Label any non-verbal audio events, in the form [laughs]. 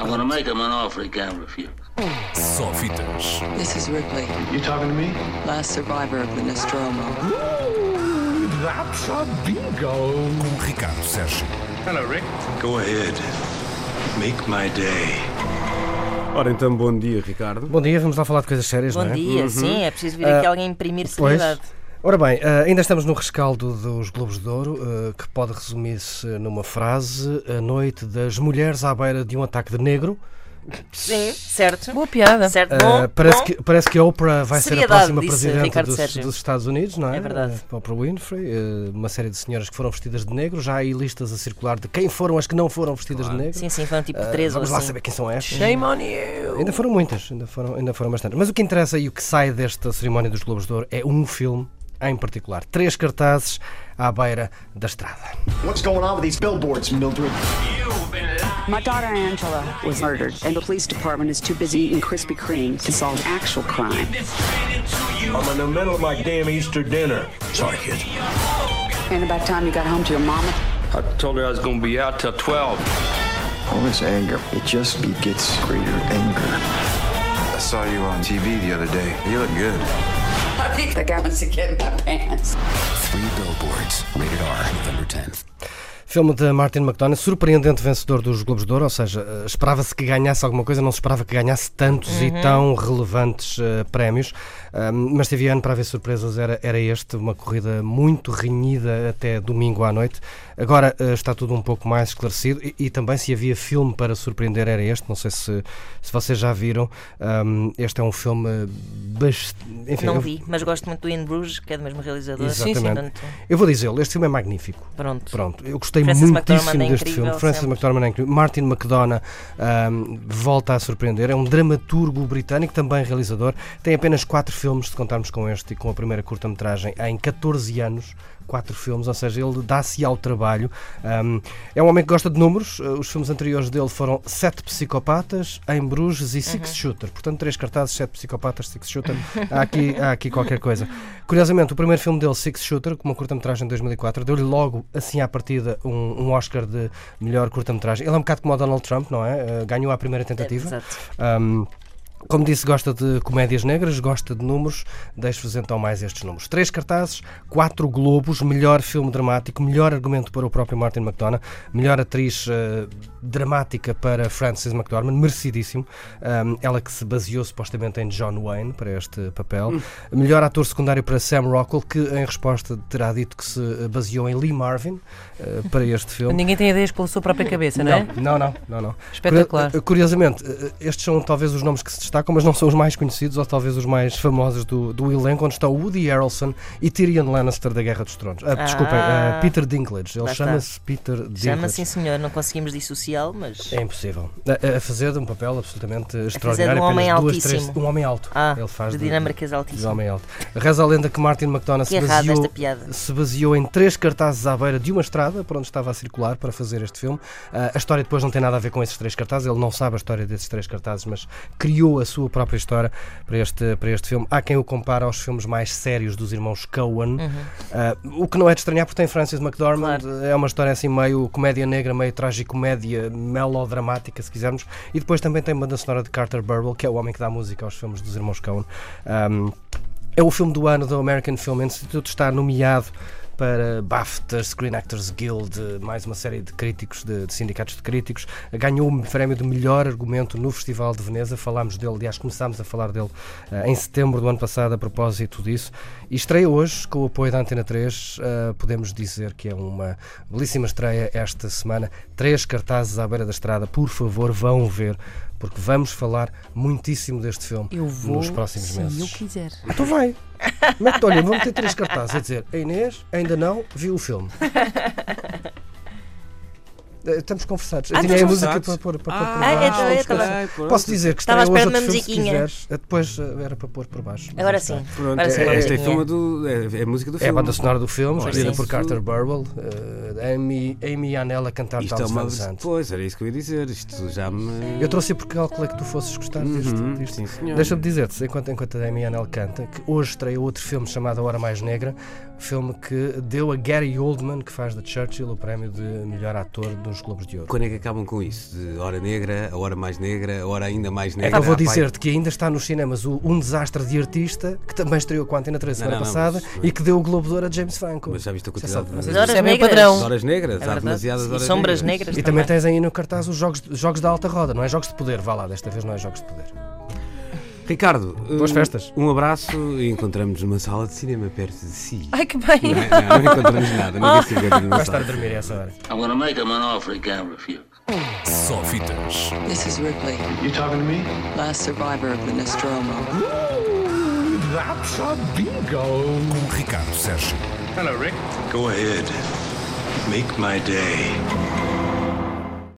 I'm gonna make him an offer he can't refuse. Só fitas. This is Ripley, You talking to me? last survivor of the Nostromo. That's a bingo. Com Ricardo Sérgio. Hello, Rick. Go ahead. Make my day. Ora então, bom dia, Ricardo. Bom dia, vamos lá falar de coisas sérias, Bom não é? dia, sim, é preciso vir aqui alguém imprimir seriedade. Ora bem, eh, ainda estamos no rescaldo dos Globos de Ouro, eh, que pode resumir-se numa frase: a noite das mulheres à beira de um ataque de negro. Sim, certo. Boa piada. Certo, Eh, bom, parece, bom. Que, parece que a Oprah vai ser a Seriedade, próxima disse presidente dos, dos Estados Unidos, não é? É verdade. Oprah Winfrey, uma série de senhoras que foram vestidas de negro, já há aí listas a circular de quem foram as que não foram vestidas de negro. Sim, sim, foram tipo três ou vamos lá assim. saber quem são estas. Shame on you. Ainda foram muitas, ainda foram, ainda foram bastantes. Mas o que interessa e o que sai desta cerimónia dos Globos de Ouro é um filme em particular. Três cartazes à beira da estrada. What's going on with these billboards, Mildred? My daughter Angela was murdered, and the police department is too busy eating Krispy Kreme to solve actual crime. I'm in the middle of my damn Easter dinner. Sorry, kid. And about time you got home to your mama. I told her I was going to be out till 12. All this anger, it just begets greater anger. I saw you on TV the other day. You look good. [laughs] I think wants to get in my pants. Three billboards. Rated R. November 10th. Filme de Martin McDonagh, surpreendente vencedor dos Globos de Ouro, ou seja, eh, esperava-se que ganhasse alguma coisa, não se esperava que ganhasse tantos e tão relevantes eh, prémios, mas teve ano para haver surpresas, era, era este, uma corrida muito renhida até domingo à noite. Agora eh, está tudo um pouco mais esclarecido e, e também se havia filme para surpreender era este, não sei se, se vocês já viram, Ahm, este é um filme bastante... Enfim, Não eu- vi, mas gosto muito do In Bruges, que é do mesmo realizador. Exatamente. Portanto, Eu vou dizê-lo, este filme é magnífico. pronto. Pronto, eu gostei Frances muitíssimo é deste filme. Francis sempre. McDormand é incrível. Martin McDonough ahm, volta a surpreender. É um dramaturgo britânico, também realizador. Tem apenas quatro filmes, se contarmos com este e com a primeira curta-metragem, em 14 anos. Quatro filmes, ou seja, ele dá-se ao trabalho. Ahm, é um homem que gosta de números. Uh, Os filmes anteriores dele foram Sete Psicopatas, Em Bruges e Six Uhum. Shooter. Portanto, três cartazes, Sete Psicopatas, Six Shooter. Há aqui, há aqui qualquer coisa. Curiosamente, o primeiro filme dele, Six Shooter, com uma curta-metragem de 2004, deu-lhe logo, assim à partida, um, um Oscar de melhor curta-metragem. Ele é um bocado como o Donald Trump, não é? Uh, ganhou a primeira tentativa. Exato. Um, como disse, gosta de comédias negras, gosta de números. Deixo-vos então mais estes números. Três cartazes, quatro globos, melhor filme dramático, melhor argumento para o próprio Martin McDonough, melhor atriz eh, dramática para Frances McDormand, merecidíssimo. Um, ela que se baseou supostamente em John Wayne para este papel. Melhor ator secundário para Sam Rockwell, que em resposta terá dito que se baseou em Lee Marvin eh, para este [laughs] filme. Ninguém tem ideias pela sua própria cabeça, não é? Não, não, não, não. Espetacular. Curio- Curiosamente, eh, estes são talvez os nomes que se destacam, mas não são os mais conhecidos ou talvez os mais famosos do, do elenco, onde está o Woody Harrelson e Tyrion Lannister da Guerra dos Tronos. Ah, desculpem, Ah. Peter Dinklage. Ele chama-se Peter Dinklage. Chama sim, senhor, não conseguimos dissociá-lo, mas. É impossível. A, a fazer de um papel absolutamente extraordinário. um homem duas, altíssimo. três- um homem alto. Ah, Ele faz de de- dinâmicas altíssimas. homem alto. Reza a lenda que Martin McDonough se baseou, se baseou em três cartazes à beira de uma estrada por onde estava a circular para fazer este filme. Ah, a história depois não tem nada a ver com esses três cartazes, ele não sabe a história desses três cartazes, mas criou a sua própria história para este, para este filme. Há quem o compara aos filmes mais sérios dos irmãos Coen, Ah, o que não é de estranhar porque tem Francis McDormand, Claro. é uma história assim meio comédia negra, meio tragicomédia, melodramática, se quisermos, e depois também tem banda sonora de Carter Burwell, que é o homem que dá música aos filmes dos irmãos Coen. Um, é o filme do ano do American Film Institute, está nomeado para BAFTA, Screen Actors Guild, mais uma série de críticos, de, de sindicatos de críticos. Ganhou o prémio de melhor argumento no Festival de Veneza. Falámos dele, aliás, começámos a falar dele eh, em setembro do ano passado a propósito disso. E estreia hoje com o apoio da Antena 3. eh, podemos dizer que é uma belíssima estreia esta semana. Três cartazes à beira da estrada. Por favor, vão ver, porque vamos falar muitíssimo deste filme Eu vou nos próximos se meses. eu quiser. Então vai. [laughs] Mete, olha, ter três cartazes a dizer a Inês ainda não viu o filme. [laughs] Eh, Estamos conversados. Eu Ah, tinha aí a música para pôr, para Ah, pôr por Ah, é, baixo. cartazes. Posso dizer que Estava à estreia hoje espera de outro uma filme se musiquinha. quiseres. Eh, Depois eh, era para pôr por baixo. Agora sim. Pronto, Agora sim, é, uma esta é, filme do, é, é a música do É a filme. banda sonora do filme, escolhida por Carter Burwell, Amy, Amy Anel a cantar Isto é uma. Van Sant. Pois, era isso que eu ia dizer. Isto já me. Eu trouxe porque calculei que tu fosses gostar disto. Uhum, disto. sim, senhor. Deixa-me dizer-te, enquanto, enquanto a Amy Anel canta, que hoje estreia outro filme chamado A Hora Mais Negra, filme que deu a Gary Oldman, que faz de Churchill, o prémio de melhor ator dos Globos de Ouro. Quando é que acabam com isso? De hora negra, a hora mais negra, a hora ainda mais É negra? que eu vou Ah, dizer-te que ainda está nos cinemas o Um Desastre de Artista, que também estreou com a Antena 3 Não, semana não, não, passada mas- e que deu o Globo de Ouro a James Franco. Mas já viste a é quantidade Mas de... as horas é negras. padrão. Horas negras, É há demasiadas E horas sombras negras. negras E também tens aí no cartaz os jogos, jogos da alta roda, não é jogos de poder, vá lá, desta vez não é jogos de poder. Ricardo, Boas um- festas. Um abraço e encontramos numa sala de cinema perto de si. Ai que bem. Não, é? não, não encontramos nada, não estivemos numa Vai estar a dormir essa hora. I'm gonna make him an offer he can't refuse. Só fitas. This is Ripley, You talking to me? last survivor of the Nostromo. Ooh, that's a bingo. Com Ricardo Sérgio. Hello, Rick. Go ahead. Make my day.